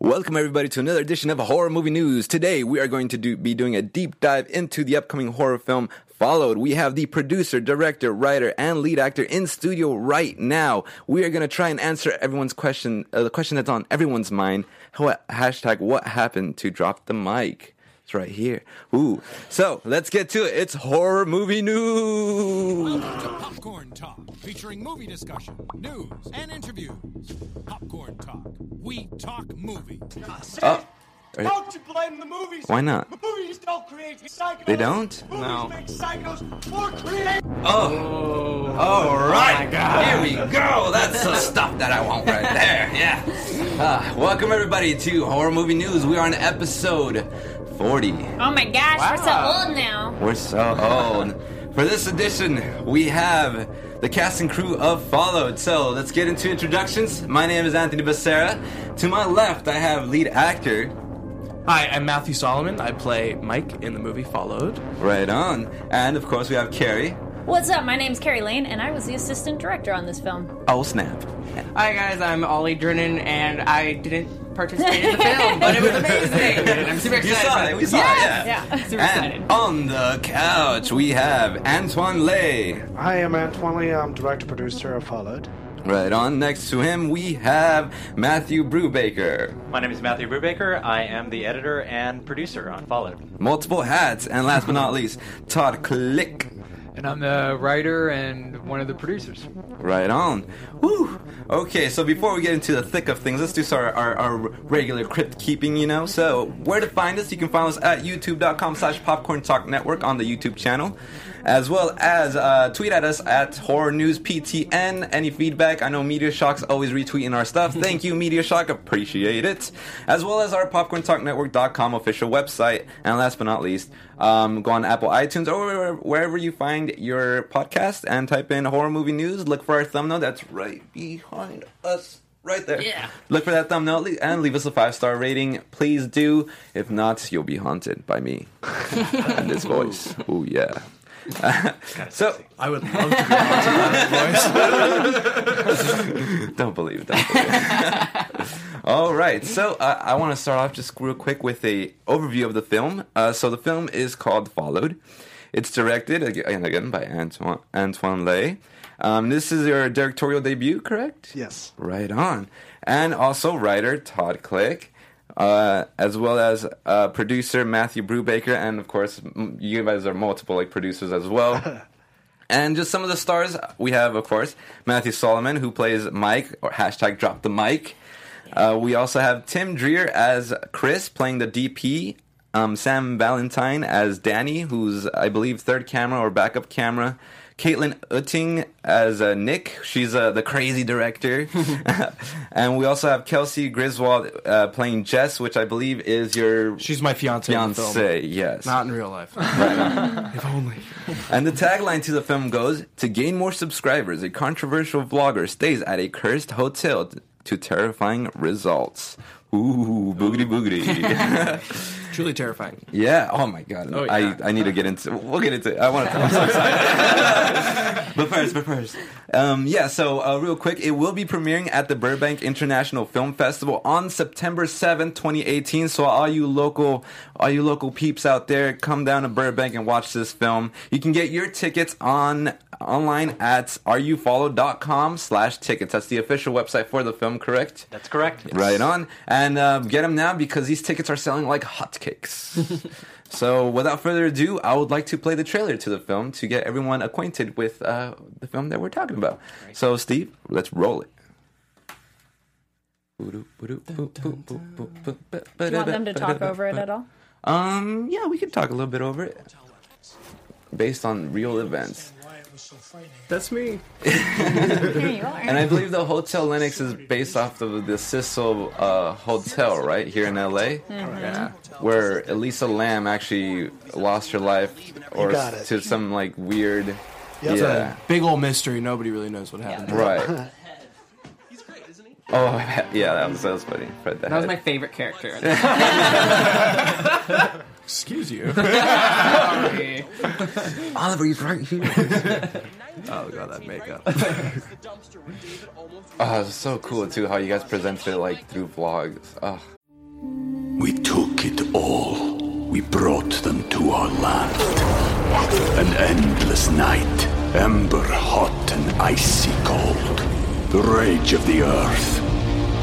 Welcome everybody to another edition of Horror Movie News. Today we are going to do, be doing a deep dive into the upcoming horror film Followed. We have the producer, director, writer, and lead actor in studio right now. We are going to try and answer everyone's question, uh, the question that's on everyone's mind. Hashtag what happened to drop the mic? It's right here. Ooh. So let's get to it. It's horror movie news. Welcome to Popcorn Talk, featuring movie discussion, news, and interviews. Popcorn Talk. We talk movies. Oh, Don't you blame the movies? Why not? Movies don't create psychos. They don't? Movies No. make psychos more creative. Oh, all right. Here we go. That's the stuff that I want right there. Yeah. Uh, welcome everybody to Horror Movie News. We are on episode 40. Oh my gosh, we're so old now. We're so old. For this edition, we have the cast and crew of Followed. So let's get into introductions. My name is Anthony Becerra. To my left, I have lead actor. Hi, I'm Matthew Solomon. I play Mike in the movie Followed. Right on. And of course, we have Carrie. What's up? My name's Carrie Lane, and I was the assistant director on this film. Oh, snap. Hi guys, I'm Ollie Drennan, and I didn't participate in the film, but it was amazing. I'm super You saw it. We saw it. Yeah. Yeah. Super excited. On the couch, we have Antoine Lay. Hi, I'm Antoine Lee. I'm director producer of Followed. Right on next to him, we have Matthew Brubaker. My name is Matthew Brubaker. I am the editor and producer on Followed. Multiple hats. And last but not least, Todd Click. And I'm the writer and one of the producers. Right on. Woo! Okay, so before we get into the thick of things, let's do our, our, our regular crypt keeping, you know. So, where to find us? You can find us at youtube.com slash popcorn talk network on the YouTube channel. As well as uh, tweet at us at horror news PTN. Any feedback? I know Media Shock's always retweeting our stuff. Thank you, Media Shock. Appreciate it. As well as our popcorntalknetwork.com official website. And last but not least, um, go on Apple iTunes or wherever, wherever you find your podcast and type in horror movie news. Look for our thumbnail. That's right behind us. Right there. Yeah. Look for that thumbnail and leave us a five star rating. Please do. If not, you'll be haunted by me and this voice. Oh yeah. So I would love to be haunted by that voice. don't believe that. All right, so uh, I want to start off just real quick with a overview of the film. Uh, so the film is called Followed. It's directed again, again by Antoine Antoine Lay. Um, this is your directorial debut, correct? Yes. Right on. And also writer Todd Click, uh, as well as uh, producer Matthew Brubaker, and of course, m- you guys are multiple like producers as well. and just some of the stars we have, of course, Matthew Solomon, who plays Mike, or hashtag drop the mic. Uh, we also have Tim Dreer as Chris, playing the DP. Um, Sam Valentine as Danny, who's I believe third camera or backup camera. Caitlin Utting as uh, Nick. She's uh, the crazy director. and we also have Kelsey Griswold uh, playing Jess, which I believe is your She's my fiance. in the film. fiance. Yes. Not in real life. if only. And the tagline to the film goes To gain more subscribers, a controversial vlogger stays at a cursed hotel t- to terrifying results. Ooh, boogity boogity. Truly terrifying. yeah, oh my god. Oh, yeah. I, I need to get into We'll get into it. I want to. I'm so excited. but first, but first. Um, yeah, so uh, real quick, it will be premiering at the Burbank International Film Festival on September 7th, 2018. So all you local all you local peeps out there, come down to Burbank and watch this film. You can get your tickets on online at areyofollow.com slash tickets. That's the official website for the film, correct? That's correct. Right on. And uh, get them now because these tickets are selling like hotcakes. so, without further ado, I would like to play the trailer to the film to get everyone acquainted with uh, the film that we're talking about. So, Steve, let's roll it. Do you want them to talk over it at all? Um, yeah, we can talk a little bit over it. based on real events. That's me. Here you are. And I believe the Hotel Lennox is based off of the Cecil uh, Hotel, right here in LA, Yeah. where Elisa Lam actually lost her life, or to some like weird. It's Yeah. a big old mystery. Nobody really knows what happened. Right. He's great, isn't he? Oh yeah, that was that was funny. Fred the That was my favorite character. Excuse you. Sorry. Oliver's right here. oh god, that makeup. Oh, it's so cool too how you guys presented it like through vlogs. Oh. We took it all. We brought them to our land. An endless night, ember hot and icy cold. The rage of the earth.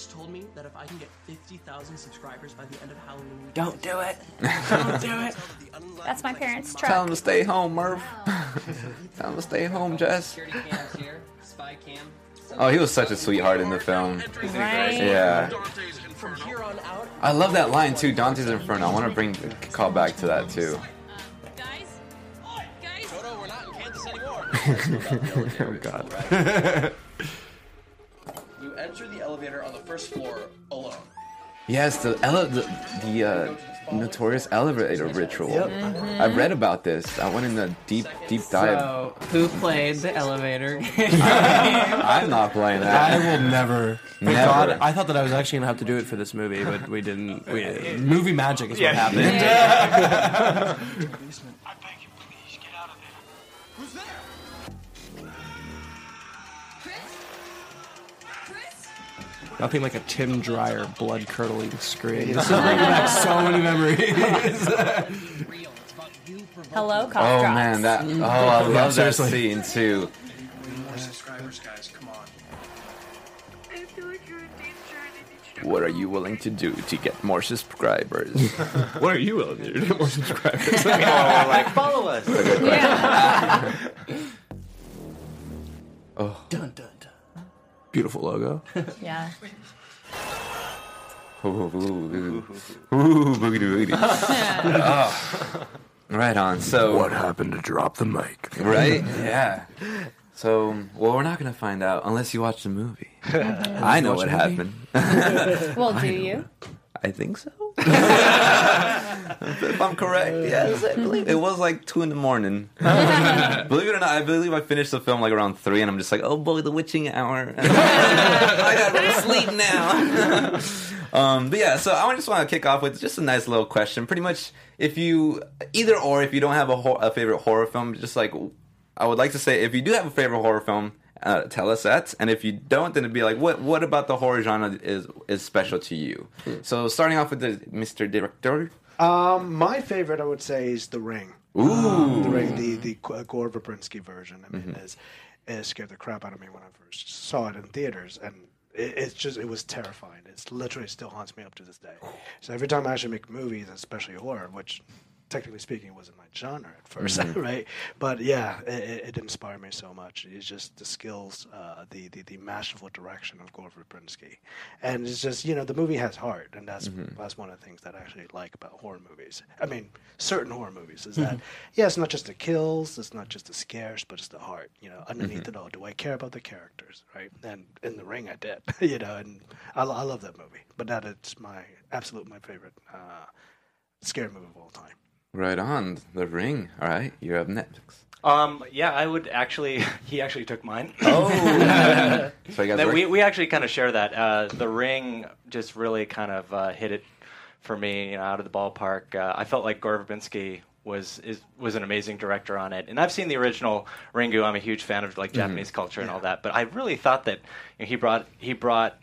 Just told me that if I can get 50,000 subscribers by the end of Halloween. Don't do it. Don't do it. That's my parents' Tell truck. him to stay home, Murph. Tell him to stay home, Jess. Security cams here, spy cam. Oh, he was such a sweetheart in the film. Right. Yeah. From here on out, I love that line too, Dante's Inferno. I want to bring call back to that too. Toto, we're not in Kansas anymore. oh God. You enter the elevator on the first floor alone. Yes, the ele- the, the uh, notorious elevator ritual. I read about this. I went in a deep deep dive. So, who played the elevator? I'm not playing that. I will never. Never. God, I thought that I was actually gonna have to do it for this movie, but we didn't. We, movie magic is what happened. Yeah. Nothing like a Tim Dryer blood curdling scream. This is bringing back so many memories. Hello, cough Oh drops. man, that oh I love that seriously. scene too. More subscribers, guys. Come on. What are you willing to do to get more subscribers? what are you willing to do to get more subscribers? Oh, like follow us. Yeah. oh, dun, dun, dun. Beautiful logo. yeah. ooh, ooh, ooh, ooh, boogity boogity. Oh. Right on. So what happened to drop the mic? right? Yeah. So, well, we're not gonna find out unless you watch the movie. I know what happened. Well, do you? I think so. if I'm correct, yes, I believe it was like two in the morning. believe it or not, I believe I finished the film like around three, and I'm just like, oh boy, the witching hour. I gotta to sleep now. um, but yeah, so I just want to kick off with just a nice little question. Pretty much, if you either or, if you don't have a, hor- a favorite horror film, just like I would like to say, if you do have a favorite horror film, uh, tell us that. And if you don't, then it'd be like, what what about the horror genre is is special to you? So starting off with the Mr. Director. Um, my favorite, I would say, is The Ring. Ooh. The Ring, the the Gore Verbinski version. I mean, Mhm. is it scared the crap out of me when I first saw it in theaters, and it, it's just it was terrifying. It's literally still haunts me up to this day. So every time I actually make movies, especially horror, which technically speaking it wasn't my genre at 1st Mhm. right? But yeah, it, it inspired me so much. It's just the skills, uh, the, the the masterful direction of Gore Verbinski, and it's just you know the movie has heart, and that's Mhm. that's one of the things that I actually like about horror movies. I mean, certain horror movies is that yeah, it's not just the kills, it's not just the scares, but it's the heart. You know, underneath Mhm. it all, do I care about the characters, right? And in the ring, I did. you know, and I, I love that movie. But that it's my absolute my favorite uh, scary movie of all time. Right on. The Ring. All right, you're up next. Um, yeah, I would actually. He actually took mine. Oh. So you guys we we actually kind of share that. Uh, the Ring just really kind of uh, hit it for me, you know, out of the ballpark. Uh, I felt like Gore Verbinski was is, was an amazing director on it, and I've seen the original Ringu. I'm a huge fan of like Mhm. Japanese culture and all that, but I really thought that you know, he brought he brought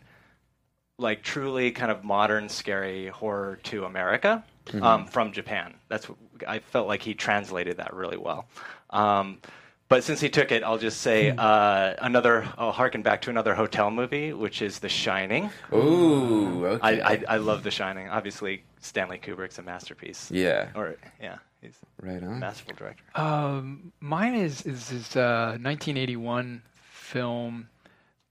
like truly kind of modern scary horror to America um, Mhm. from Japan. That's what, I felt like he translated that really well. Um, but since he took it, I'll just say uh, another. I'll harken back to another hotel movie, which is The Shining. Ooh, okay. I, I, I love The Shining. Obviously, Stanley Kubrick's a masterpiece. Yeah. Or yeah, he's right a on. masterful director. Um, mine is is this uh, 1981 film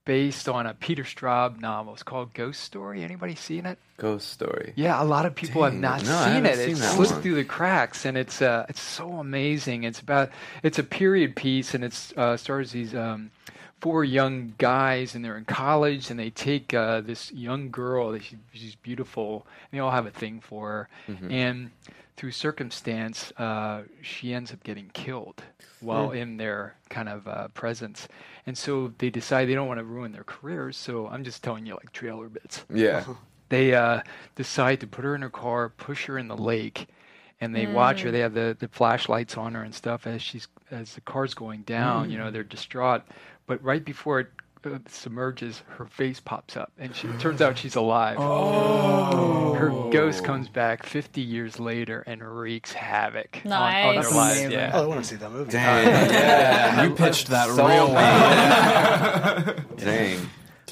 based on a Peter Straub novel. It's called Ghost Story. Anybody seen it? Ghost Story. Yeah, a lot of people have not no, seen it. seen it slipped one. through the cracks, and it's uh, it's so amazing. It's about it's a period piece, and it uh, stars these um, four young guys, and they're in college, and they take uh, this young girl. that she, she's beautiful, and they all have a thing for her, Mhm. and through circumstance, uh, she ends up getting killed while Hmm. in their kind of uh, presence. And so they decide they don't want to ruin their careers. So I'm just telling you like trailer bits. Yeah. They uh, decide to put her in her car, push her in the lake, and they watch her. Mm. They have the, the flashlights on her and stuff as she's as the car's going down. You know, Mm. they're distraught. But right before it uh, submerges, her face pops up, and she, it turns out she's alive. Oh. Her ghost comes back 50 years later and wreaks havoc on- on, their lives. amazing. Yeah. Oh, I want to see that movie. Dang. Yeah, you pitched that real well. Dang.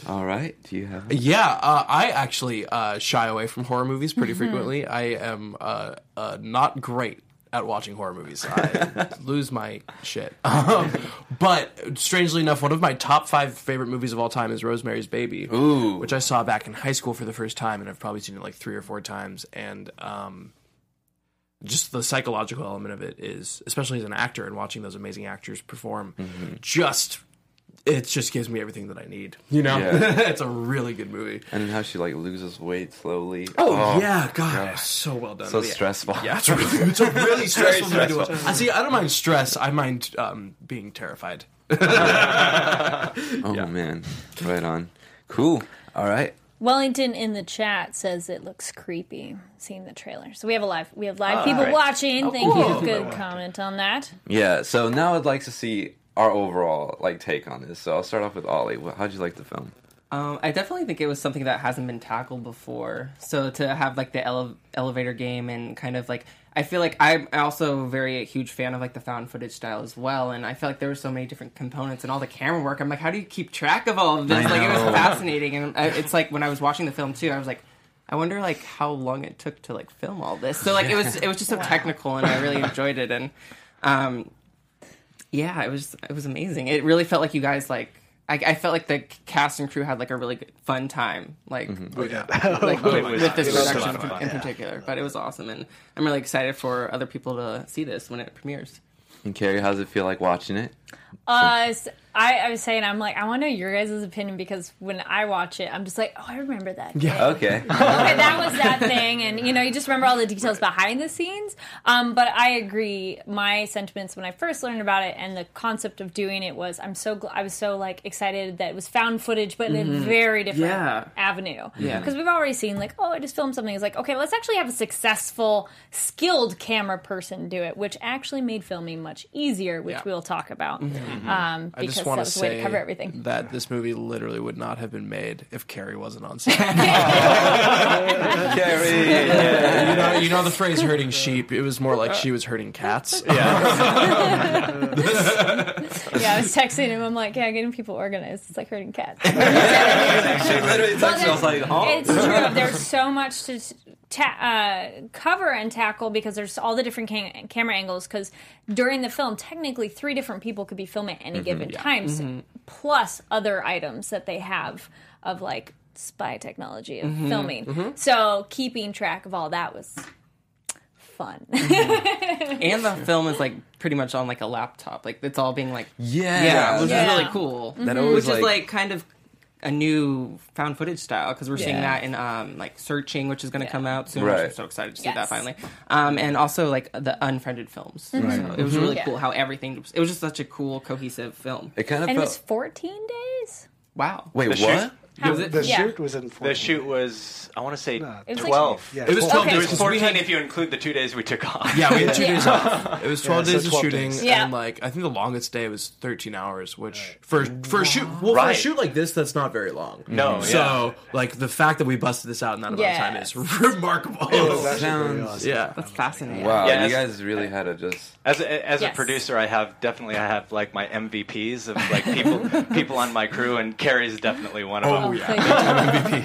All right. Do you have? Yeah, uh, I actually uh, shy away from horror movies pretty Mm-hmm. Mhm. frequently. I am uh, uh, not great at watching horror movies. I lose my shit. Um, but strangely enough, one of my top five favorite movies of all time is Rosemary's Baby, Ooh. which I saw back in high school for the first time, and I've probably seen it like three or four times. And um, just the psychological element of it is, especially as an actor and watching those amazing actors perform, just it just gives me everything that I need. You know, Yeah. it's a really good movie. And how she like loses weight slowly. Oh, yeah, God, so well done. So Yeah. stressful. Yeah, it's, really, it's a really stressful Very movie to watch. I see. I don't mind stress. I mind um, being terrified. Oh man. Right on. Cool. All right. Wellington in the chat says it looks creepy seeing the trailer. So we have a live we have live Oh, people great. watching. Oh, Thank cool. you. Good comment on that. Yeah. So now I'd like to see our overall like take on this. So I'll start off with Ollie. How'd you like the film? Um, I definitely think it was something that hasn't been tackled before. So to have like the ele- elevator game and kind of like, I feel like I'm also very a huge fan of like the found footage style as well. And I feel like there were so many different components and all the camera work. I'm like, how do you keep track of all of this? I Like it was fascinating. And I, it's like when I was watching the film too, I was like. I wonder like how long it took to like film all this. So like it was it was just so technical and I really enjoyed it and um yeah, it was it was amazing. It really felt like you guys like I, I felt like the cast and crew had like a really good, fun time, like We did. like Oh, with, was- with this it was a production lot fun, in yeah. particular. But it was awesome, and I'm really excited for other people to see this when it premieres. And Carrie, how's it feel like watching it? Uh, s- I, I was saying, I'm like, I want to know your guys' opinion because when I watch it, I'm just like, oh, I remember that. Yeah. Okay. okay, that was that thing, and you know, you just remember all the details behind the scenes. Um, but I agree. My sentiments when I first learned about it and the concept of doing it was, I'm so gl- I was so like excited that it was found footage, but in a Mhm. very different Yeah. avenue. Yeah. because we've already seen like, oh, I just filmed something. It's like, okay, let's actually have a successful, skilled camera person do it, which actually made filming much easier, which Yeah. we'll talk about. Mhm. Um, I because just that want to say cover everything. that this movie literally would not have been made if Carrie wasn't on set. Carrie. Yeah, you know, you know the phrase "herding sheep." It was more like she was herding cats. yeah, yeah, I was texting him. I'm like, yeah, getting people organized. It's like herding cats. she literally Well, texted. I was like, huh? It's true. There's so much to ta- uh, cover and tackle because there's all the different cam- camera angles. Because during the film, technically, three different people could be filming at any Mhm. given Yeah. time, so- Mhm. plus other items that they have of like spy technology of Mhm. filming. Mhm. So keeping track of all that was fun. and the film is like pretty much on like a laptop. Like it's all being like Yeah. yeah, which Yeah. is really cool. That Mhm. always, which is like- like kind of a new found footage style because we're seeing that in um like searching, which is going to Yeah. come out soon. Right. I'm so excited to see Yes. that finally. Um, and also like the unfriended films. Mhm. So it was Mm-hmm. really Yeah. cool how everything. It was just such a cool cohesive film. It kind of and it was 14 days. Wow. Wait, The what? shoot- How- The, the yeah. shoot was in. 14. The shoot was, I want to say, It was like- 12. Yeah, It was 12 It days was 'cause we 14 had- if you include the two days we took off. Yeah, we had two Yeah. days off. It was Yeah, 12 so days of shooting, days. Yeah. and like I think the longest day was 13 hours, which for for a shoot well for a shoot like this, that's not very long. No, so like the fact that we busted this out in that amount of time is remarkable. It was actually very Sounds- awesome. yeah, That's fascinating. Wow, Yeah, you guys really had to just. As a, as Yes. a producer, I have definitely I have like my MVPs of like people people on my crew, and Carrie's definitely one of oh, Oh, thank you.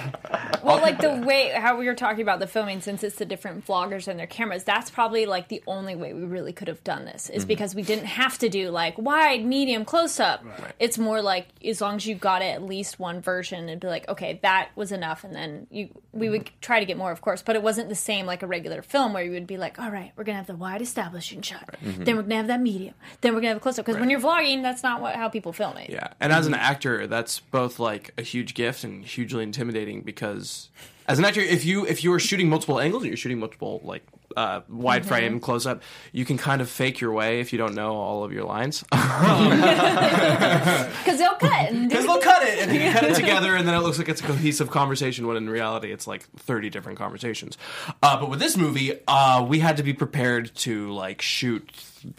well, like the way how we were talking about the filming, since it's the different vloggers and their cameras, that's probably like the only way we really could have done this is mm-hmm. because we didn't have to do like wide, medium, close up. It's more like as long as you got it at least one version, it'd be like okay, that was enough, and then you we would mm-hmm. try to get more, of course, but it wasn't the same like a regular film where you would be like, all right, we're gonna have the wide establishing shot, mm-hmm. then we're gonna have that medium, then we're gonna have a close up. Because when you're vlogging, that's not what how people film it. Yeah, and as an actor, that's both like a huge gift and hugely intimidating because as an actor, if you if you are shooting multiple angles, or you're shooting multiple like uh, wide frame close up, you can kind of fake your way if you don't know all of your lines Because they'll cut. and- because they'll cut it and you cut it together, and then it looks like it's a cohesive conversation when in reality it's like thirty different conversations. Uh, but with this movie, uh, we had to be prepared to like shoot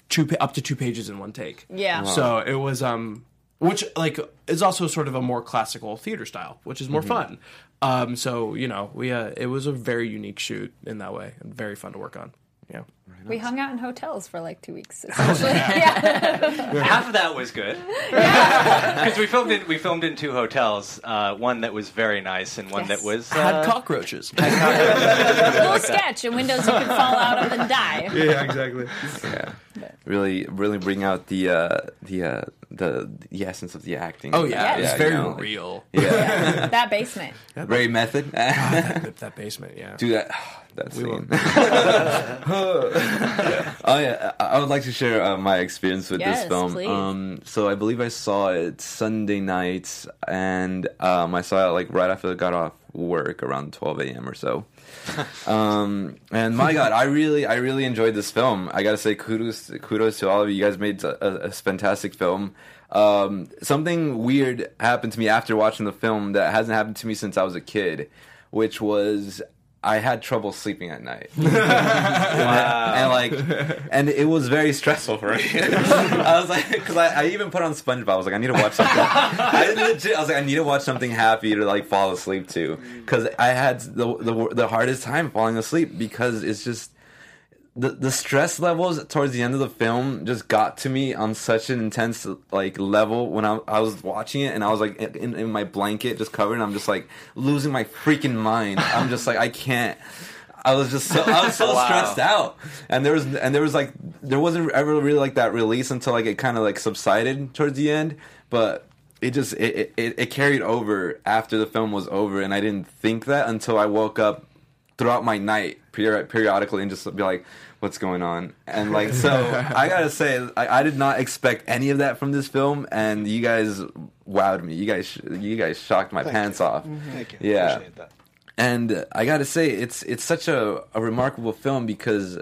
two up to two pages in one take. Yeah. Wow. So it was um, which like is also sort of a more classical theater style, which is more fun. Um, so you know, we uh, it was a very unique shoot in that way and very fun to work on. Yeah. We hung out in hotels for like two weeks. Essentially. yeah. Half of that was good because we filmed in we filmed in two hotels. Uh, one that was very nice and one Yes. that was Had uh, cockroaches. little sketch and windows you could fall out of and die. yeah, exactly. Yeah, really, really bring out the uh, the uh, the the essence of the acting. Oh yeah, Yes. it's very you know, like- real. Yeah, That basement. very method. that, that basement, yeah. Do that. That We scene. oh yeah, I I would like to share uh, my experience with Yes, this film. Um, so I believe I saw it Sunday night, and um, I saw it like right after I got off work around 12 a.m. or so. um, and my God, I really, I really enjoyed this film. I gotta say, kudos, kudos to all of you. You guys made a, a, a fantastic film. Um, something weird happened to me after watching the film that hasn't happened to me since I was a kid, which was I had trouble sleeping at night. wow. and like, and it was very stressful for me. I was like, because I, I even put on SpongeBob. I was like, I need to watch something. I legit, I was like, I need to watch something happy to like fall asleep to, because I had the, the the hardest time falling asleep because it's just. The, the stress levels towards the end of the film just got to me on such an intense like level when I, I was watching it and I was like in, in my blanket just covered and I'm just like losing my freaking mind. I'm just like I can't I was just so I was so Wow. stressed out, and there was and there was like there wasn't ever really like that release until like it kind of like subsided towards the end, but it just it, it it carried over after the film was over, and I didn't think that until I woke up throughout my night peri- periodically and just be like, what's going on? And like so, I gotta say, I, I did not expect any of that from this film, and you guys wowed me. You guys sh- you guys shocked my Thank pants you. off. Thank you. Yeah. Appreciate that. And I gotta say, it's it's such a, a remarkable film because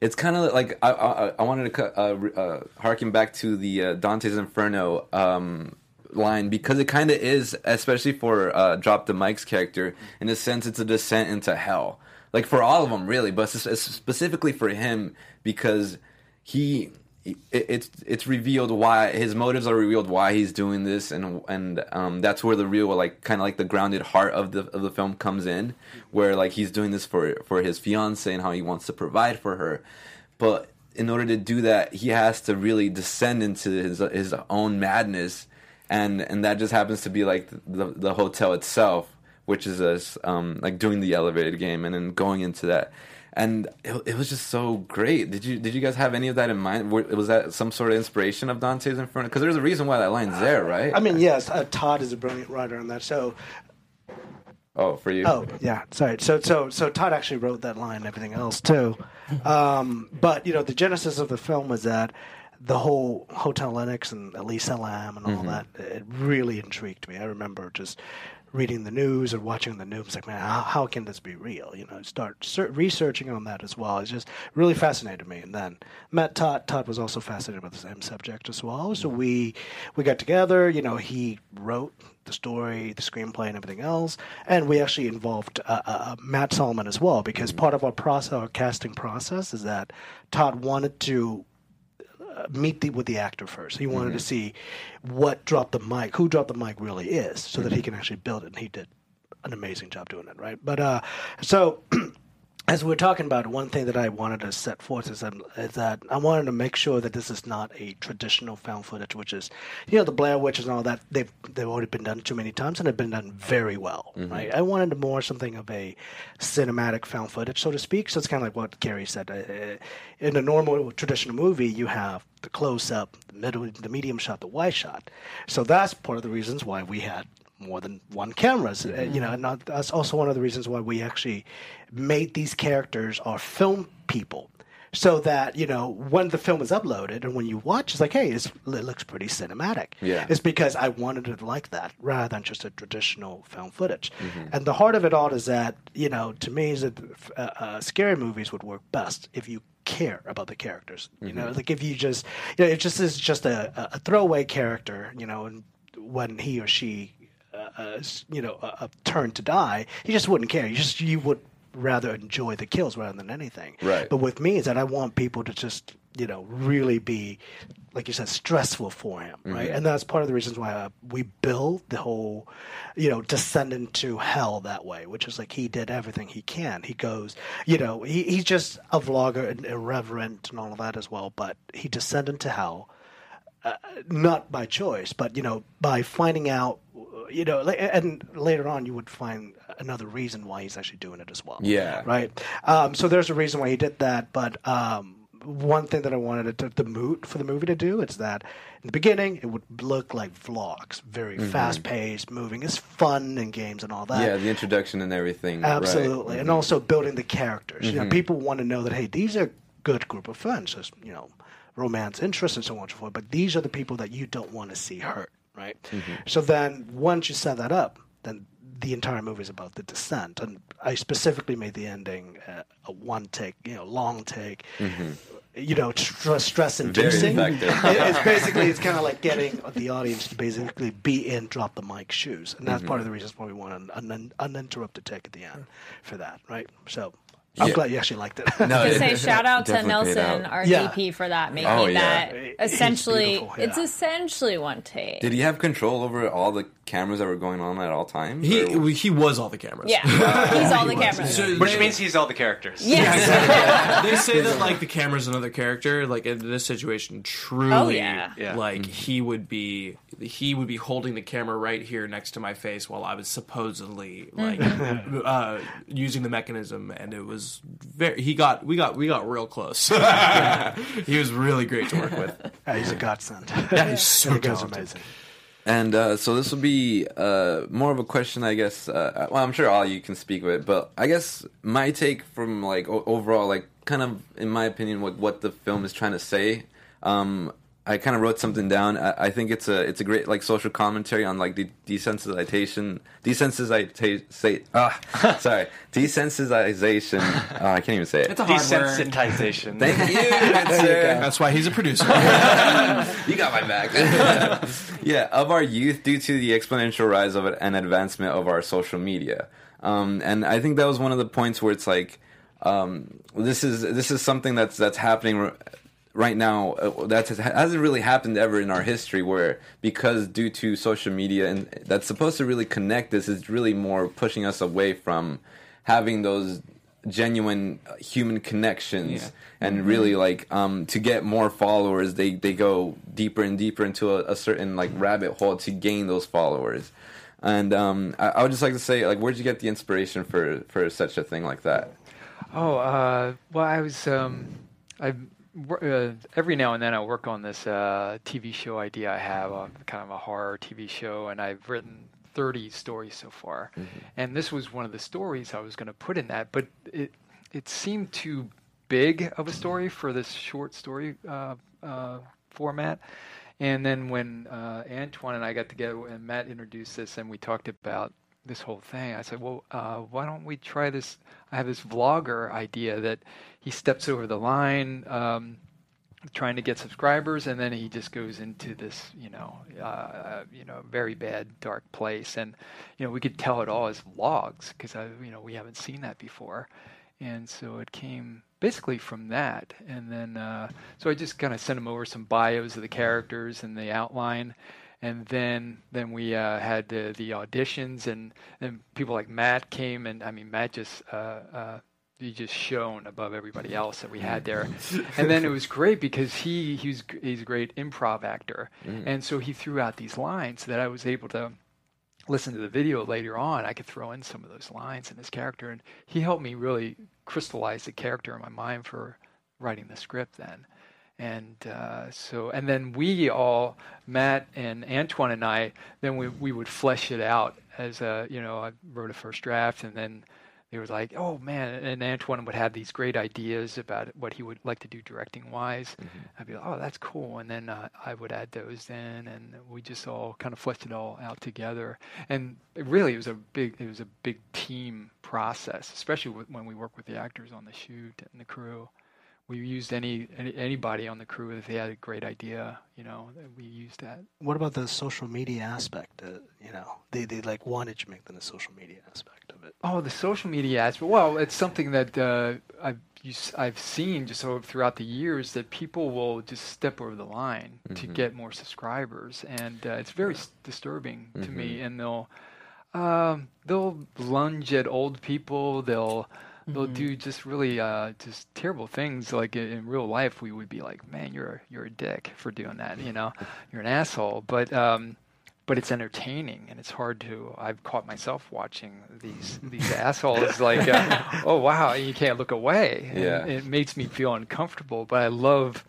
it's kind of like I, I, I wanted to uh, uh, harken back to the uh, Dante's Inferno um, line because it kind of is, especially for uh, Drop the Mike's character. In a sense, it's a descent into hell, like for all of them, really, but specifically for him because he. it- It's it's revealed why his motives are revealed why he's doing this and and um, that's where the real like kind of like the grounded heart of the of the film comes in where like he's doing this for for his fiance and how he wants to provide for her but in order to do that he has to really descend into his his own madness and and that just happens to be like the the hotel itself which is us um like doing the elevator game and then going into that and it, it was just so great. Did you did you guys have any of that in mind? Was that some sort of inspiration of Dante's Inferno? Because there's a reason why that line's there, right? I mean, yes, uh, Todd is a brilliant writer on that. So, oh, for you. oh yeah, sorry. So, so, so Todd actually wrote that line and everything else too. Um, but you know, the genesis of the film was that the whole Hotel Lennox and Elisa Lam and all Mhm. that it really intrigued me. I remember just reading the news or watching the news, like, man, how, how can this be real? You know, start ser- researching on that as well. It's just really fascinated me. And then met Todd. Todd was also fascinated with the same subject as well. So we we got together. You know, he wrote the story, the screenplay, and everything else. And we actually involved uh, uh, Matt Solomon as well because part of our process, our casting process, is that Todd wanted to uh, Uh, meet the, with the actor first. He wanted to mm-hmm. see what dropped the mic, who dropped the mic really is, so that he mm-hmm. can actually build it. And he did an amazing job doing it, right? But uh, so. As we we're talking about, one thing that I wanted to set forth is that, is that I wanted to make sure that this is not a traditional found footage, which is, you know, the Blair Witch and all that. They've they've already been done too many times, and they've been done very well, right? I wanted more something of a cinematic found footage, so to speak. So it's kind of like what Gary said. Uh, in a normal traditional movie, you have the close up, the middle, the medium shot, the wide shot. So that's part of the reasons why we had more than one cameras. Uh, you know, and that's also one of the reasons why we actually made these characters our film people. So that you know when the film is uploaded and when you watch, it's like, hey, it's, it looks pretty cinematic. Yeah. it's because I wanted it like that rather than just a traditional film footage. And the heart of it all is that you know, to me, is that uh, uh, scary movies would work best if you care about the characters. You know, like if you just, you know, it just is just a, a- a throwaway character. You know, and when he or she uh, uh, you know, a, a turn to die, you just wouldn't care. You just you would rather enjoy the kills rather than anything. Right. But with me, is that I want people to just you know really be, like you said, stressful for him, right? And that's part of the reasons why uh, we build the whole, you know, descend into hell that way, which is like he did everything he can. He goes, you know, he, he's just a vlogger and irreverent and all of that as well, but he descended into hell uh, not by choice, but you know, by finding out, you know, and later on you would find another reason why he's actually doing it as well. Yeah. Right. Um, so there's a reason why he did that, but um, one thing that I wanted to, the mood for the movie to do is that in the beginning it would look like vlogs, very fast paced, moving. It's fun and games and all that. yeah, the introduction and everything. right. Absolutely, and also building the characters. You know, Mhm. people want to know that hey, these are good group of friends. Just you know, romance, interest, and so on and so forth. But these are the people that you don't want to see hurt, right? Mm-hmm. So then, once you set that up, then the entire movie is about the descent. And I specifically made the ending uh, a one take, you know, long take. Mm-hmm. You know, stress, stress inducing. It's basically it's kind of like getting the audience to basically be in drop the mic shoes, and that's mm-hmm. part of the reasons why we want an, an uninterrupted take at the end for that, right? So I'm Yeah. glad you actually liked it. No, to say shout out to Nelson, out. our Yeah. DP, for that, making Oh, yeah. that essentially beautiful, it's essentially one take. Did he have control over all the cameras that were going on at all times? He or- he was all the cameras. yeah, he's all the cameras. So Which they- means he's all the characters. Yes. they say that like the camera's another character. Like in this situation, truly, Oh, yeah. Yeah. like he would be he would be holding the camera right here next to my face while I was supposedly like uh, using the mechanism, and it was very. He got we got we got real close. he was really great to work with. Yeah, he's a godsend. Yeah, he's so He talented. amazing. And uh, so this will be uh, more of a question, I guess. Uh, well, I'm sure all you can speak with, but I guess my take from like o- overall, like kind of in my opinion, what what the film is trying to say. Um, I kind of wrote something down. I, I think it's a it's a great like social commentary on like the desensitization, desensitization. Say, ah, sorry, desensitization. Oh, I can't even say it. It's a hard word. Desensitization. Thank you, good. That's why he's a producer. you got my back. yeah, of our youth due to the exponential rise of it and advancement of our social media. Um, and I think that was one of the points where it's like, um, this is this is something that's that's happening r- right now. Uh, that has, hasn't really happened ever in our history. Where because due to social media and that's supposed to really connect us, is really more pushing us away from having those genuine uh, human connections Yeah. and really like um to get more followers they they go deeper and deeper into a, a certain like rabbit hole to gain those followers and um I, I would just like to say like where'd you get the inspiration for for such a thing like that Oh, uh, well, I was. Um, I uh, every now and then I work on this uh, TV show idea I have, uh, kind of a horror TV show, and I've written 30 stories so far. And this was one of the stories I was going to put in that, but it it seemed too big of a story for this short story uh, uh, format. And then when uh, Antoine and I got together and Matt introduced this, and we talked about this whole thing. I said, well, uh, why don't we try this? I have this vlogger idea that he steps over the line. Um, trying to get subscribers and then he just goes into this you know uh, you know very bad dark place and you know we could tell it all as vlogs because I, you know we haven't seen that before and so it came basically from that and then uh, so i just kind of sent him over some bios of the characters and the outline and then then we uh, had the, the auditions and then people like matt came and i mean matt just uh, uh, he just shone above everybody else that we had there. and then it was great because he he's he's a great improv actor, Mm. and so he threw out these lines that I was able to listen to the video later on. I could throw in some of those lines in his character, and he helped me really crystallize the character in my mind for writing the script then. And uh, so, and then we all, Matt and Antoine and I, then we we would flesh it out as a, you know, I wrote a first draft, and then they were like, "Oh man!" And Antoine would have these great ideas about what he would like to do directing wise. I'd be like, "Oh, that's cool," and then uh, I would add those in, and we just all kind of fleshed it all out together. And it really, it was a big, it was a big team process, especially when we work with the actors on the shoot and the crew. We used any, any anybody on the crew if they had a great idea, you know, we used that. What about the social media aspect? Uh, you know, they they like wanted you make them the social media aspect of it. Oh, the social media aspect. Well, it's something that uh, I've you, s- I've seen just over throughout the years that people will just step over the line to Mhm. get more subscribers, and uh, it's very s- disturbing to me. Mhm. And they'll um, they'll lunge at old people. They'll they'll Mhm. do just really uh, just terrible things. Like in, in real life, we would be like, "Man, you're you're a dick for doing that." You know, you're an asshole. But um, but it's entertaining and it's hard to i've caught myself watching these these assholes like uh, oh wow you can't look away And Yeah. it makes me feel uncomfortable but i love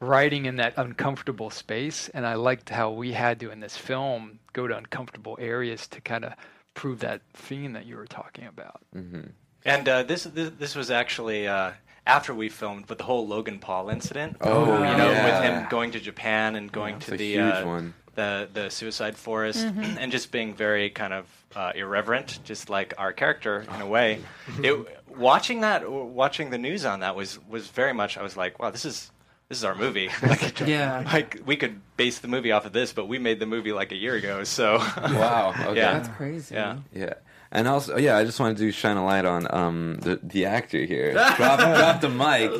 writing in that uncomfortable space and i liked how we had to in this film go to uncomfortable areas to kind of prove that theme that you were talking about Mm-hmm. And uh, this, this this was actually uh, after we filmed, but the whole Logan Paul incident. Oh, you know, with him going to Japan and going Yeah, to the uh, the the suicide forest, Mhm. and just being very kind of uh, irreverent, just like our character in a way. It, watching that, watching the news on that was was very much. I was like, wow, this is. This is our movie. Like, Yeah. like we could base the movie off of this, but we made the movie like a year ago. So, Wow. Okay. yeah, That's crazy. Yeah, Yeah. And also, yeah, I just wanted to shine a light on um, the the actor here. Drop, drop the mic.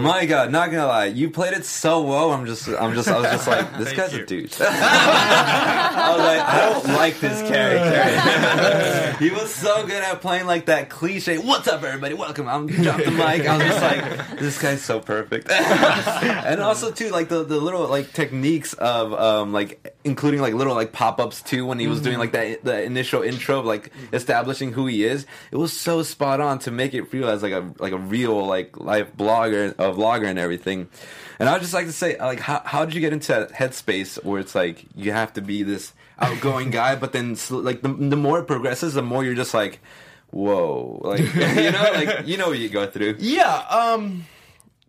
My God, not gonna lie, you played it so well. I'm just, I'm just, I was just like, this Thank guy's you. a douche. I was like, I don't like this character. he was so good at playing like that cliche. What's up, everybody? Welcome. I'm drop the mic. I was just like, this guy's so perfect. and also too, like the the little like techniques of um like including like little like pop ups too when he was doing like that the initial intro of like establishing who he is. It was so spot on to make it feel as like a like a real like life blogger a vlogger and everything. And I would just like to say like how how did you get into that headspace where it's like you have to be this outgoing guy, but then like the the more it progresses, the more you're just like. Whoa, like you know, like you know what you go through. Yeah, um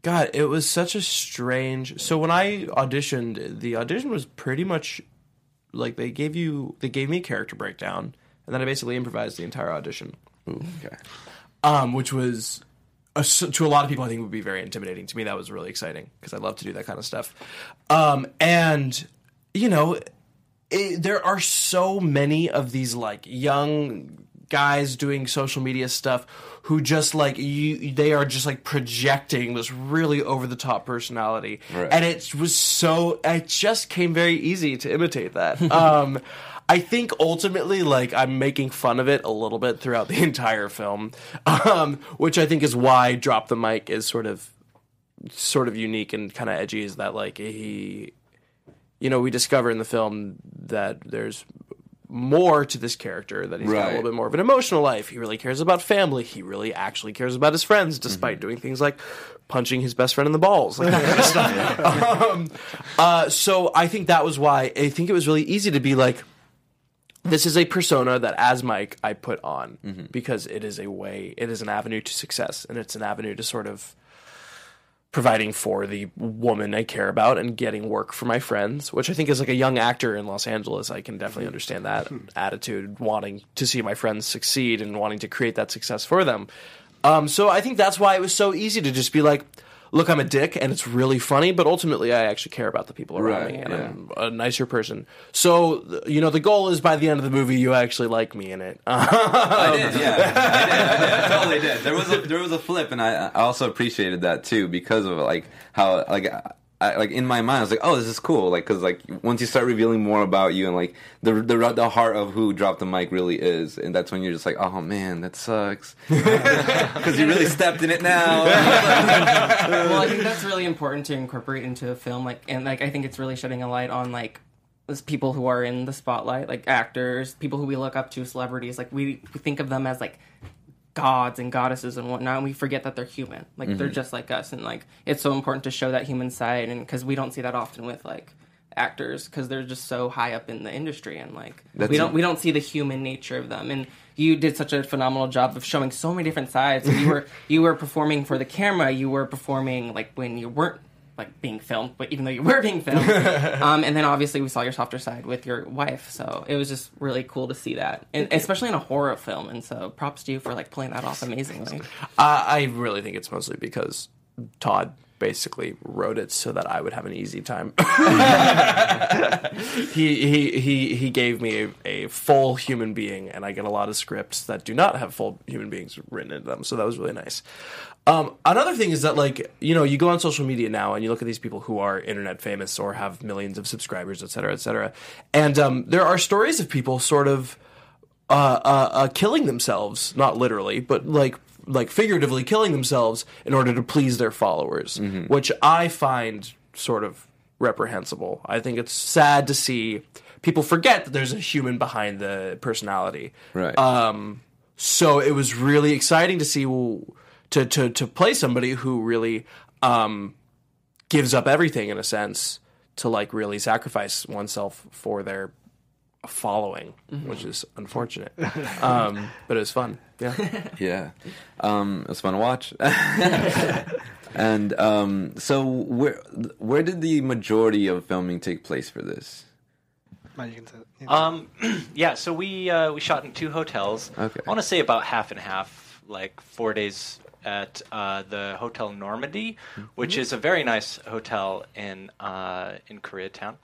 God, it was such a strange so when I auditioned, the audition was pretty much like they gave you they gave me a character breakdown and then I basically improvised the entire audition. Ooh, okay. Um, which was a, to a lot of people I think would be very intimidating. To me that was really exciting because I love to do that kind of stuff. Um, and you know, it, there are so many of these like young guys doing social media stuff who just like you they are just like projecting this really over the top personality Right. and it was so it just came very easy to imitate that um I think ultimately, like I'm making fun of it a little bit throughout the entire film, um, which I think is why "Drop the Mic" is sort of, sort of unique and kind of edgy. Is that like he, you know, we discover in the film that there's more to this character that he's got a Right. little bit more of an emotional life. He really cares about family. He really actually cares about his friends, despite doing things like punching his best friend in the balls, like that kind of stuff. Um, uh, so I think that was why I think it was really easy to be like, this is a persona that as Mike I put on because it is a way, it is an avenue to success, and it's an avenue to sort of providing for the woman I care about and getting work for my friends, which I think is like a young actor in Los Angeles. I can definitely understand that attitude, wanting to see my friends succeed and wanting to create that success for them. Um, so I think that's why it was so easy to just be like, look, I'm a dick and it's really funny, but ultimately I actually care about the people around Right, me and yeah. I'm a nicer person. So, you know, the goal is by the end of the movie, you actually like me in it. I did, yeah, I did, I did, I totally did. There was a there was a flip, and I I also appreciated that too because of like how like. I, like in my mind, I was like, "Oh, this is cool!" Like, because like once you start revealing more about you and like the the the heart of who dropped the mic really is, and that's when you're just like, "Oh man, that sucks," because you really stepped in it now. well, I think that's really important to incorporate into a film. Like, and like, I think it's really shedding a light on like those people who are in the spotlight, like actors, people who we look up to, celebrities. Like, we, we think of them as like gods and goddesses and whatnot, and we forget that they're human. Like, they're Mhm. just like us, and like, it's so important to show that human side, and because we don't see that often with like actors because they're just so high up in the industry and like That's we don't it. we don't see the human nature of them and you did such a phenomenal job of showing so many different sides you were you were performing for the camera you were performing like when you weren't like being filmed but even though you were being filmed. Um, and then obviously we saw your softer side with your wife so it was just really cool to see that. And especially in a horror film and so props to you for like pulling that off amazingly. I, I really think it's mostly because Todd basically wrote it so that I would have an easy time. he, he he he gave me a, a full human being, and I get a lot of scripts that do not have full human beings written into them. So that was really nice. Um, another thing is that like you know you go on social media now and you look at these people who are internet famous or have millions of subscribers, et cetera, et cetera, and um, there are stories of people sort of uh, uh, uh, killing themselves, not literally, but like like figuratively killing themselves in order to please their followers, which I find sort of reprehensible. I think it's sad to see people forget that there's a human behind the personality. Right. Um, so it was really exciting to see to to to play somebody who really um, gives up everything in a sense to like really sacrifice oneself for their following, which is unfortunate. um, but it was fun. Yeah. yeah, um, it was fun to watch. and um, so, where where did the majority of filming take place for this? Matt, you can say- you can- Um, yeah, so we uh, we shot in two hotels. Okay. I want to say about half and half, like four days at uh, the Hotel Normandy, which is a very nice hotel in uh, in Koreatown,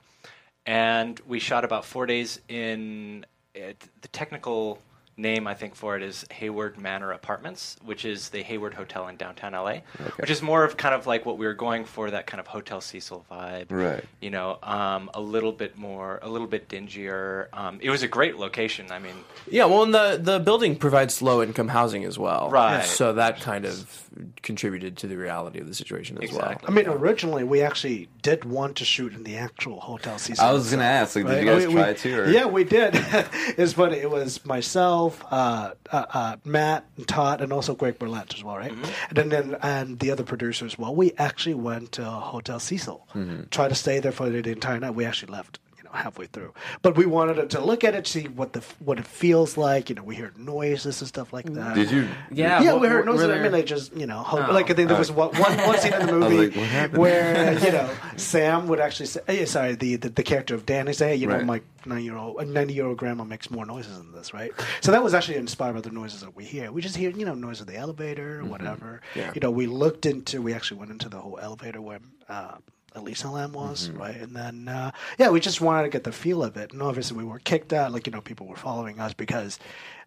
and we shot about four days in it, the technical name I think for it is Hayward Manor Apartments, which is the Hayward Hotel in downtown LA, which is more of kind of like what we were going for that kind of Hotel Cecil vibe Right. you know, um, a little bit more, a little bit dingier. Um, it was a great location. I mean, Yeah, well, and the the building provides low income housing as well, Right. So that kind of contributed to the reality of the situation as well. I mean, originally we actually did want to shoot in the actual Hotel Cecil. I was gonna ask, like, did you guys We- try we- it too, or- Yeah, we did. it's funny. It was myself, uh, uh, uh, Matt, and Todd, and also Greg Berlant as well, right? Mm-hmm. And then, then and the other producer as well. We actually went to Hotel Cecil, Mm-hmm. tried to stay there for the entire night. We actually left. You know, Halfway through, but we wanted to look at it, see what the what it feels like. You know, we heard noises and stuff like that. Did you? Yeah, yeah, what- we heard noises. were I mean, there- like just you know, ho- Oh. like I think there was one, one, one scene in the movie like, where you know Sam would actually say, eh, sorry, the, the the character of Danny say, you know, my nine year old, ninety year old grandma makes more noises than this, right? So that was actually inspired by the noises that we hear. We just hear, you know, noise of the elevator or whatever. Yeah. You know, we looked into, we actually went into the whole elevator where. Uh, Elisa Lam was right, and then uh, yeah, we just wanted to get the feel of it, and obviously we were kicked out. Like you know, people were following us because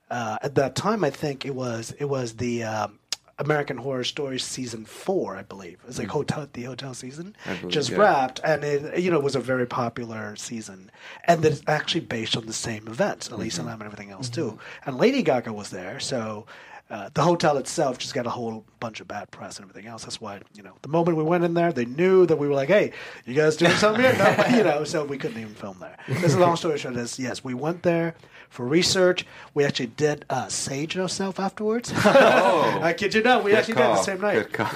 uh, at that time I think it was it was the um, American Horror Story season four, I believe. It's like hotel the hotel season believe, just yeah. wrapped, and it you know was a very popular season, and it's actually based on the same events, Elisa Mm-hmm. Lam and everything else too. And Lady Gaga was there, so. Uh, the hotel itself just got a whole bunch of bad press and everything else. That's why, you know, the moment we went in there, they knew that we were like, "Hey, you guys doing something here?" No, you know, so we couldn't even film there. This is a long story short. Is yes, we went there for research. We actually did uh, sage ourselves afterwards. Oh. I kid you not, we Good actually did it the same night. Call.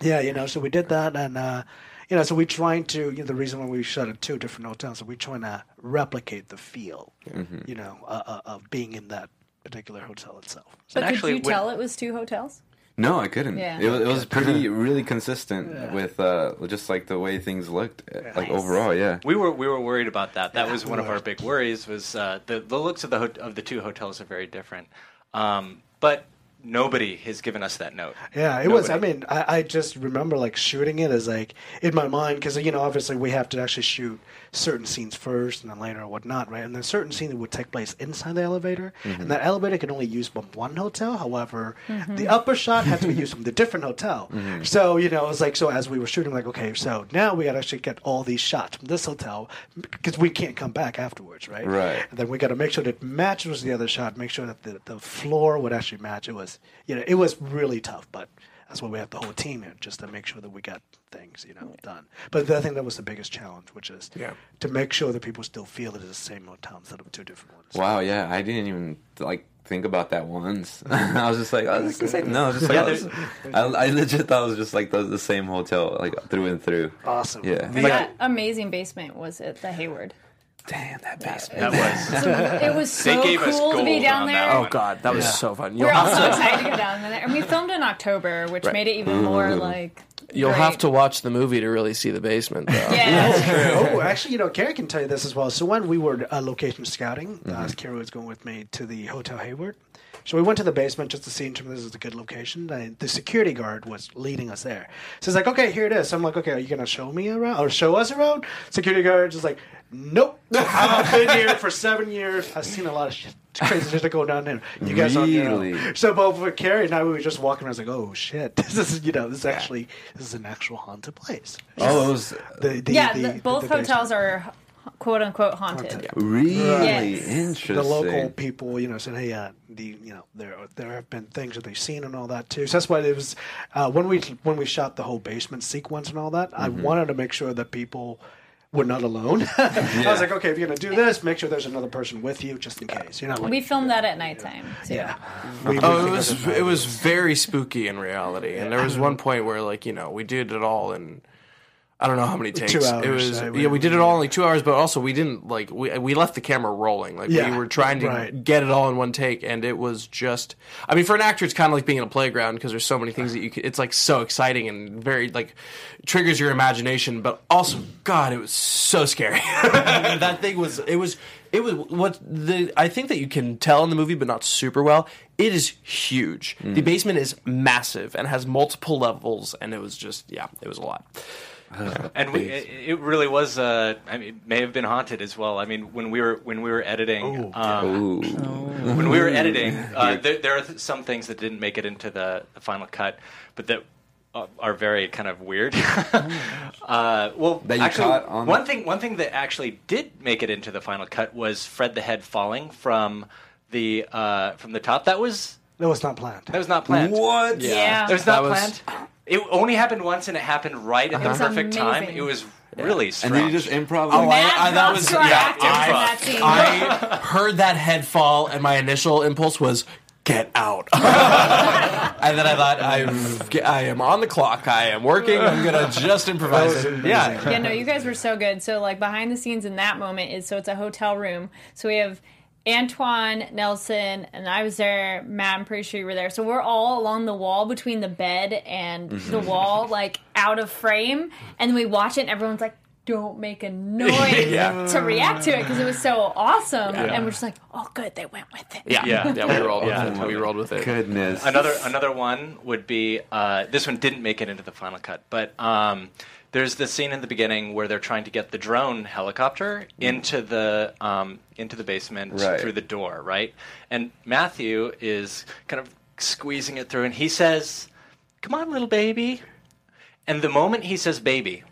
Yeah, you know, so we did that, and uh, you know, so we're trying to, you know, the reason why we shot at two different hotels, so we trying to replicate the feel, Mm-hmm. you know, uh, uh, of being in that particular hotel itself. But And actually, could you tell it was two hotels? No, I couldn't. Yeah. It, was, it was pretty, really consistent with uh, just like the way things looked, uh, like overall. Yeah. We were we were worried about that. That was one of our big worries. Was uh, the the looks of the ho- of the two hotels are very different, um, but nobody has given us that note. Yeah, it was. I mean, I, I just remember like shooting it as like in my mind because you know obviously we have to actually shoot certain scenes first and then later or whatnot, right? And then certain scenes would take place inside the elevator, Mhm. and that elevator can only use from one hotel. However, Mhm. the upper shot had to be used from the different hotel. Mhm. So you know, it was like so as we were shooting, like okay, so now we got to actually get all these shots from this hotel because we can't come back afterwards, right? Right. And then we got to make sure that it matches the other shot, make sure that the, the floor would actually match. It was, you know, it was really tough, but that's why we have the whole team here, just to make sure that we got things, you know, done. But I think that was the biggest challenge, which is Yeah. to make sure that people still feel it is the same hotel instead of two different ones. Wow. Yeah, I didn't even like think about that once. I was just like, oh, this is the same. No, just like Yeah, oh, this- I, I legit thought it was just like the, the same hotel, like through and through. Awesome. Yeah. But that amazing basement was at the Hayward. Damn that That basement. was. It was so They gave us cool to be gold down on there. that Oh one. god, that was Yeah. so fun. We We're You'll all have so to- excited to go down there, and we filmed in October, which Right. made it even more Mm. like. You'll great. have to watch the movie to really see the basement. Though. oh, actually, you know, Kari can tell you this as well. So when we were uh, location scouting, uh, Kari was going with me to the Hotel Hayward. So we went to the basement just to see in terms of this is a good location. And the security guard was leading us there. So he's like, okay, here it is. So I'm like, okay, are you going to show me around or show us around? Security guard is like, nope. I've been here for seven years. I've seen a lot of shit. Crazy shit that go down there. You guys don't know. Really? So both with Kari and I, we were just walking. around. I was like, "Oh shit! This is you know, this is actually this is an actual haunted place." Oh, it was the, the, yeah, the- the, the- both the hotels are quote unquote haunted. really Yes. interesting. The local people, you know, said, "Hey, uh, the you know, there there have been things that they've seen and all that too." So that's why it was uh, when we when we shot the whole basement sequence and all that. I Mhm. wanted to make sure that people were not alone. I was like, okay, if you're gonna do this, make sure there's another person with you just in case. You know, like, we filmed that at nighttime too. yeah. oh, it was it was very spooky in reality, and there was one point where like you know we did it all in I don't know how many takes. Two hours, it was I yeah, we did it all in like two hours, but also we didn't like we we left the camera rolling. Like Yeah, we were trying to right. get it all in one take, and it was just. I mean, for an actor, it's kind of like being in a playground because there's so many things that you. Can, it's like so exciting and very like triggers your imagination, but also God, it was so scary. that thing was it was it was what the I think that you can tell in the movie, but not super well. It is huge. The mm. basement is massive and has multiple levels, and it was just yeah, it was a lot. and we, it, it really was. Uh, I mean, it may have been haunted as well. I mean, when we were when we were editing, um, when we were editing, uh, there, there are some things that didn't make it into the, the final cut, but that uh, are very kind of weird. uh, well, That you actually, caught on- one thing one thing that actually did make it into the final cut was Fred the Head falling from the uh, from the top. That was that was not planned. that was not planned. What? Yeah. That was That not was- planned. It only happened once, and it happened right at It the perfect time. It was really And strange. then you just improv. Oh, I, I, that was yeah. I. I heard that head fall, and my initial impulse was get out. and then I thought I'm, I am on the clock. I am working. I'm gonna just improvise it. Yeah. yeah, no, you guys were so good. So like behind the scenes in that moment is so it's a hotel room. So we have Antoine, Nelson, and I was there. Matt, I'm pretty sure you were there. So we're all along the wall between the bed and the wall, like out of frame. And then we watch it, and everyone's like, "Don't make a noise Yeah. to react to it" because it was so awesome. Yeah. And we're just like, "Oh, good, they went with it." Yeah, Yeah. yeah, we rolled with it. We totally. rolled with it. Goodness. another another one would be uh, this one didn't make it into the final cut, but um, there's the scene in the beginning where they're trying to get the drone helicopter into the um, into the basement Right. through the door, right? And Matthew is kind of squeezing it through, and he says, "Come on, little baby." And the moment he says "baby,"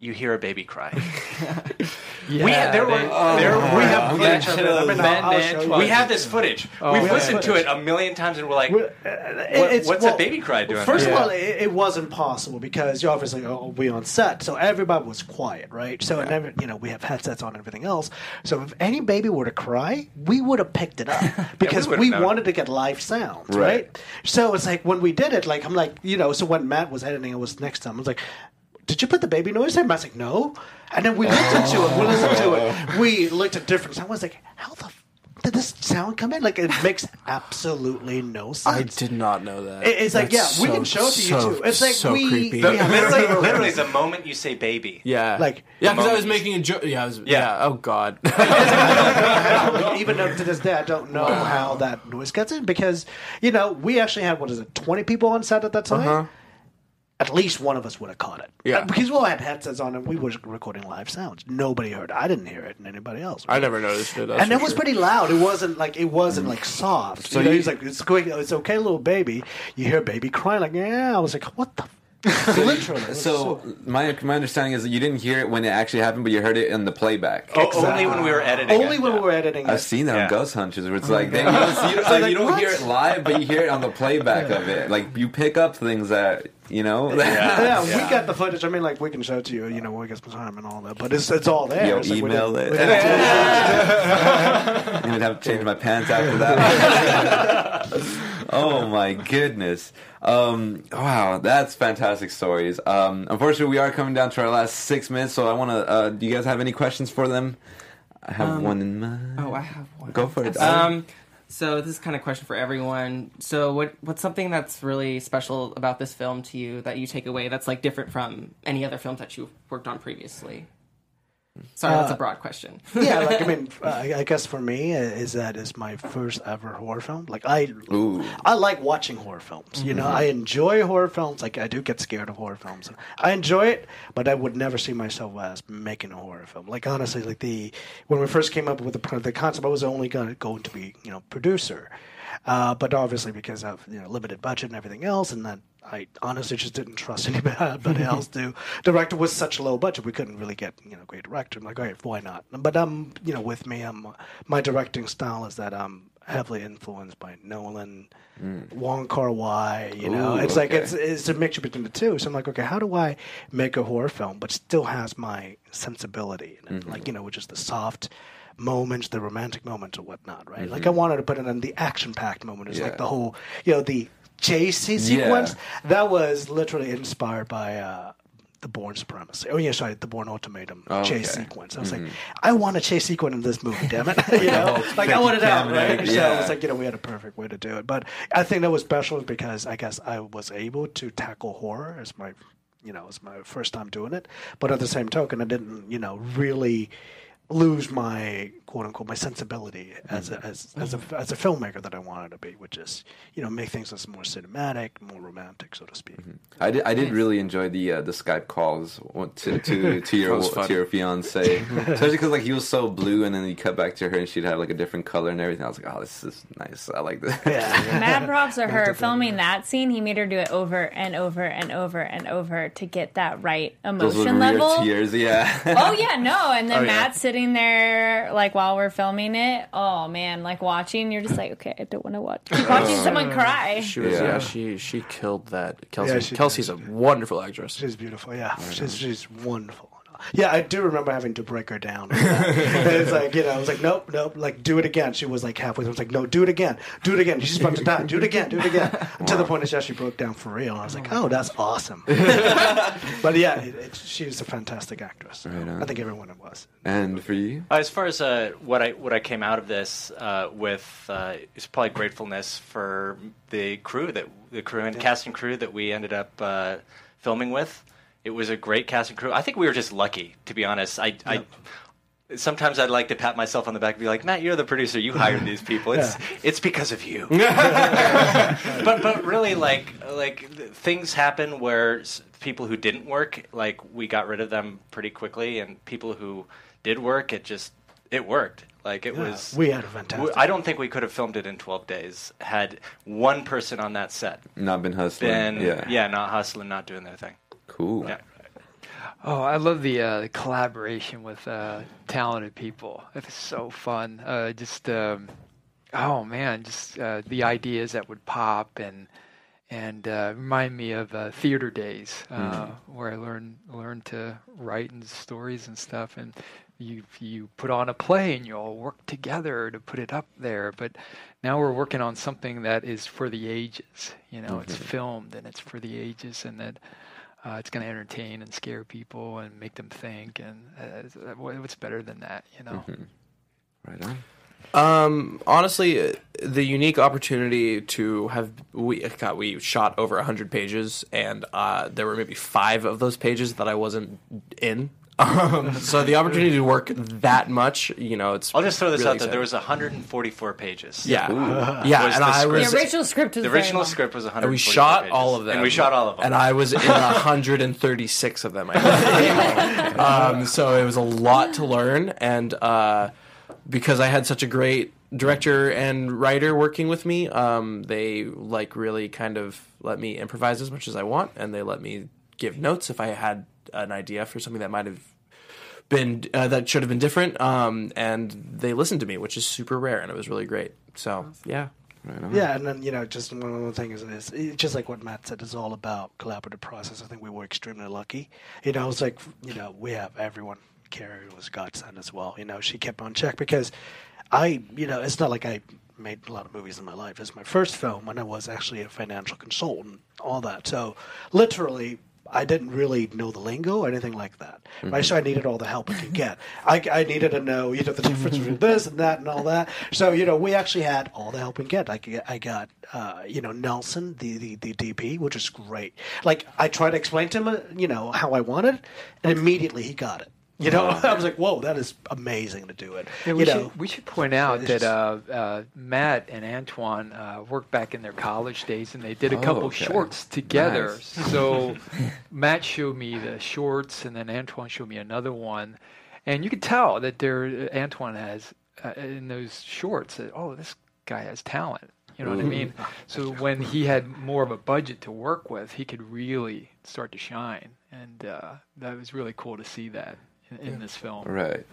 you hear a baby cry. we have, there were, there, oh, we have yeah. footage of it. Ben- I'll show you. We have this footage. Oh, We've we have listened to it a million times, and we're like, Well, uh, what- what's well, a baby cry doing? First there? of all, it, it wasn't possible because you're obviously oh, we on set, so everybody was quiet, right? So and every, you know we have headsets on and everything else. So if any baby were to cry, we would have picked it up because would've we, wanted to get live sounds, Right. right. So it's like when we did it, like I'm like you know, so when Matt was editing, it was next time. I was like. Did you put the baby noise in? was like, no. And then we listened to it. We listened to it. We looked at different. sounds. I was like, how the f- did this sound come in? Like it makes absolutely no sense. I did not know that. It- it's like, That's yeah, we so- can show it to you so- too. It's like so we- creepy. we have literally, zero literally, the moment you say baby, Yeah, Like- yeah, because I was making a joke. Yeah, I was, Yeah. yeah. Oh God. Even up to this day, I don't know how that noise gets in because you know we actually had what is it, twenty people on set at that time. Uh-huh. At least one of us would have caught it. Yeah. Uh, because we all had headsets on and we were recording live sounds. Nobody heard. it. I didn't hear it, and anybody else. I never noticed it. and for it was pretty loud. It wasn't like it wasn't like soft. So you know, you- he's like, "It's quick. It's okay, little baby." You hear baby crying like, "Yeah." I was like, "What the?" f-" Literally. it So my my understanding is that you didn't hear it when it actually happened, but you heard it in the playback. Oh, only when we were editing. Only it. when we were editing. I've it. seen that Yeah. on Ghost Hunters, where it's like they, you don't, you don't, like, like, you don't hear it live, but you hear it on the playback of it. Like you pick up things that you know. Yeah, we got the footage. I mean, like we can show it to you, you know, we get some time and all that. But it's it's all there. Yo, It's like we email didn't- it. we didn't- I'm gonna have to change my pants after that. oh my goodness! Um, wow, that's fantastic stories. Um, unfortunately, we are coming down to our last six minutes, so I want to. Uh, do you guys have any questions for them? I have Um, one in mind. Oh, I have one. Go for it. Um, so this is kind of a question for everyone. So what what's something that's really special about this film to you that you take away that's like different from any other films that you've worked on previously? Sorry, that's a Uh, broad question. yeah, like I mean, uh, I I guess for me uh, is that is my first ever horror film. Like I, Ooh. I like watching horror films. You know, Mm-hmm. I enjoy horror films. Like I do get scared of horror films. I enjoy it, but I would never see myself as making a horror film. Like honestly, like the when we first came up with the the concept, I was only going going to be you know producer. Uh, but obviously, because of you know limited budget and everything else, and that I honestly just didn't trust anybody else to direct with such low budget. We couldn't really get you know great director. I'm like, all right, why not? But um, you know, with me, um, my directing style is that I'm heavily influenced by Nolan, Wong Kar Wai. You know, Ooh, it's like it's it's a mixture between the two. So I'm like, okay, how do I make a horror film but still has my sensibility it? Mm-hmm. Like you know, which is the soft moments, the romantic moments, or whatnot, right? Like Mhm. I wanted to put it in the action-packed moment. It's Yeah. like the whole, you know, the chase sequence that was literally inspired by uh, the Bourne Supremacy. Oh yeah, sorry, the Bourne Ultimatum Oh, chase okay. sequence. I was Mhm. like, I want a chase sequence in this movie. Damn it, you know, like I want it out, right? cam, So yeah. was like you know, we had a perfect way to do it. But I think that was special because I guess I was able to tackle horror as my you know, it's my first time doing it. But at the same token, I didn't, you know, really lose my quote unquote my sensibility as a, as as a as a filmmaker that I wanted to be, which is you know make things that's more cinematic, more romantic, so to speak. I did. I did really enjoy the uh, the Skype calls to to, to your That to your fiance, especially because like he was so blue, and then you cut back to her, and she'd have like a different color and everything. I was like, oh, this is nice. I like this. Mad props to her filming that scene. He made her do it over and over and over and over to get that right Those were emotion level. tears. Yeah. oh yeah, no. And then Oh, yeah. Sitting there like while we're filming it. Oh man, like watching, you're just like, okay, I don't want to watch. Keep watching someone uh, cry. She was, Yeah. yeah. she she killed that. Kelsey. Yeah, she Kelsey's did. a wonderful actress. She's beautiful, yeah. She's she's wonderful. Yeah, I do remember having to break her down. it's like you know, I was like, nope, nope, like do it again. She was like halfway. through. I was like, no, do it again, do it again. She's about to die. Do it again, do it again. To the point that she actually broke down for real. I was like, oh, that's awesome. but yeah, it, it, she was a fantastic actress. Right. I think everyone was. And for you, Uh, As far as uh, what I what I came out of this uh, with uh, is probably gratefulness for the crew that the crew and cast and crew that we ended up uh, filming with. It was a great cast and crew. I think we were just lucky, to be honest. I, I sometimes I'd like to pat myself on the back and be like, Matt, you're the producer. You hired these people. It's it's because of you. but but really, like like things happen where people who didn't work, like we got rid of them pretty quickly, and people who did work, it just it worked. Like it Yeah, was. we had a fantastic- I don't think we could have filmed it in 12 days had one person on that set not been hustling. been yeah. yeah not hustling, not doing their thing. Cool. Yeah. Oh, I love the, uh, the collaboration with uh, talented people. It's so fun. Uh, just um, oh man, just uh, the ideas that would pop and and uh, remind me of uh, theater days uh, Mhm. where I learned learned to write and stories and stuff. And you you put on a play and you all work together to put it up there. But now we're working on something that is for the ages. You know, it's Mhm. filmed and it's for the ages, and that uh, it's going to entertain and scare people and make them think. And uh, it's- what's better than that, you know? Mhm. Right on. Um, honestly, uh, the unique opportunity to have we God, we shot over hundred pages, and uh, there were maybe five of those pages that I wasn't in. Um, so the opportunity to work that much, you know, it's. I'll just throw this really out there. There was 144 pages. Yeah. Ooh. Yeah, Was and the I was- The original script was The original long. script was 144 And we shot pages. all of them, And we shot all of them. and I was in 136 of them. I think. um, so it was a lot to learn, and uh, because I had such a great director and writer working with me, um, they like really kind of let me improvise as much as I want, and they let me give notes if I had an idea for something that might have been uh, that should have been different. Um, and they listened to me, which is super rare, and it was really great. So yeah. Yeah, and then you know, just one other thing is, is it's just like what Matt said, it's all about collaborative process. I think we were extremely lucky. You know, it's like you know, we have everyone. Kari was godsend as well. You know, she kept on check because I, you know, it's not like I made a lot of movies in my life. It's my first film, and I was actually a financial consultant, all that. So literally. I didn't really know the lingo or anything like that. Right? So I needed all the help I could get. I, I needed to know, you know, the difference between this and that and all that. So you know, we actually had all the help we could get. I, I got, uh, you know, Nelson, the, the the DP, which is great. Like I tried to explain to him, uh, you know, how I wanted, and immediately he got it. You know, I was like, "Whoa, that is amazing to do it." Yeah, we, you should, know, we should point out that uh, uh, Matt and Antoine uh, worked back in their college days, and they did a Oh, couple okay. shorts together. Nice. So Matt showed me the shorts, and then Antoine showed me another one, and you could tell that there Antoine has uh, in those shorts that oh, this guy has talent. You know what I mean? So when he had more of a budget to work with, he could really start to shine, and uh, that was really cool to see that in, in this film. Right.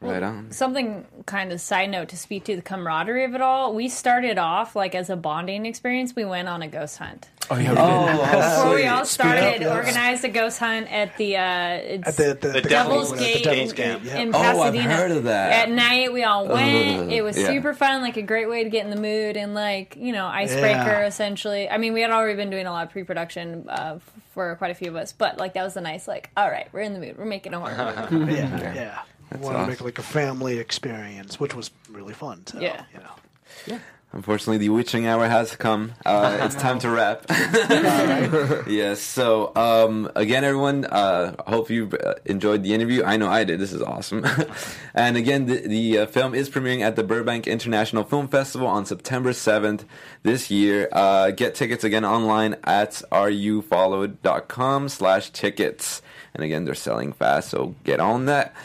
Right on. Something kind of side note to speak to the camaraderie of it all. We started off like as a bonding experience. We went on a ghost hunt. Oh yeah. we did. Before we all Speak up, started, yes. organized a ghost hunt at the uh, it's At the, the, The the Devil's the Gate Devil's in- Gate, yeah. in Oh, I've Pasadena. heard of that. At night, we all went. It was Yeah. super fun, like a great way to get in the mood and like you know icebreaker Yeah. essentially. I mean, we had already been doing a lot of pre-production uh, for quite a few of us, but like that was a nice like, all right, we're in the mood. We're making a horror movie. yeah, yeah. That's want to make like a family experience, which was really fun. So, Yeah. you know. Unfortunately, the witching hour has come. Uh, it's time to wrap. yes. So, um, again, everyone, uh, hope you uh, enjoyed the interview. I know I did. This is awesome. and again, the, the uh, film is premiering at the Burbank International Film Festival on September 7th this year. Uh, get tickets again online at rufollowed.com slash tickets. And again, they're selling fast, so get on that.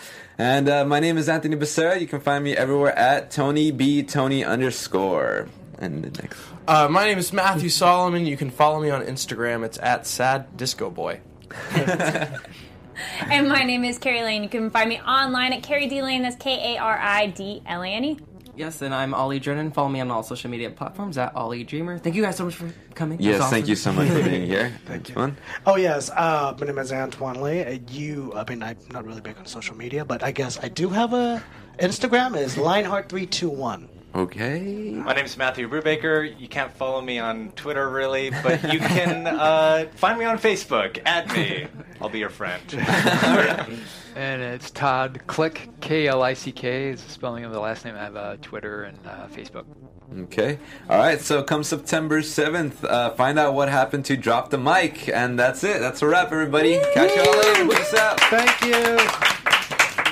And uh, my name is Anthony Becerra. You can find me everywhere at Tony B Tony underscore. And the next. Uh, my name is Matthew Solomon. You can follow me on Instagram. It's at Sad Disco Boy. and my name is Kari Lane. You can find me online at Kari D Lane. That's K A R I D L A N E. Yes, and I'm Ollie Drennan. Follow me on all social media platforms at Ollie Dreamer. Thank you guys so much for coming. It was Yes, thank you so much for being here. Thank you. Oh yes, uh, my name is Antoine Le. Uh, You, I mean, I'm not really big on social media, but I guess I do have a Instagram. Is Lionheart three two one. Okay. My name is Matthew Brubaker. You can't follow me on Twitter really, but you can uh, find me on Facebook. Add me. I'll be your friend. And it's Todd Klick, K L I C K is the spelling of the last name. I have uh, Twitter and uh, Facebook. Okay. All right. So come September 7th, uh, find out what happened to Drop the Mic. And that's it. That's a wrap, everybody. Catch you all later. Peace out. Thank you.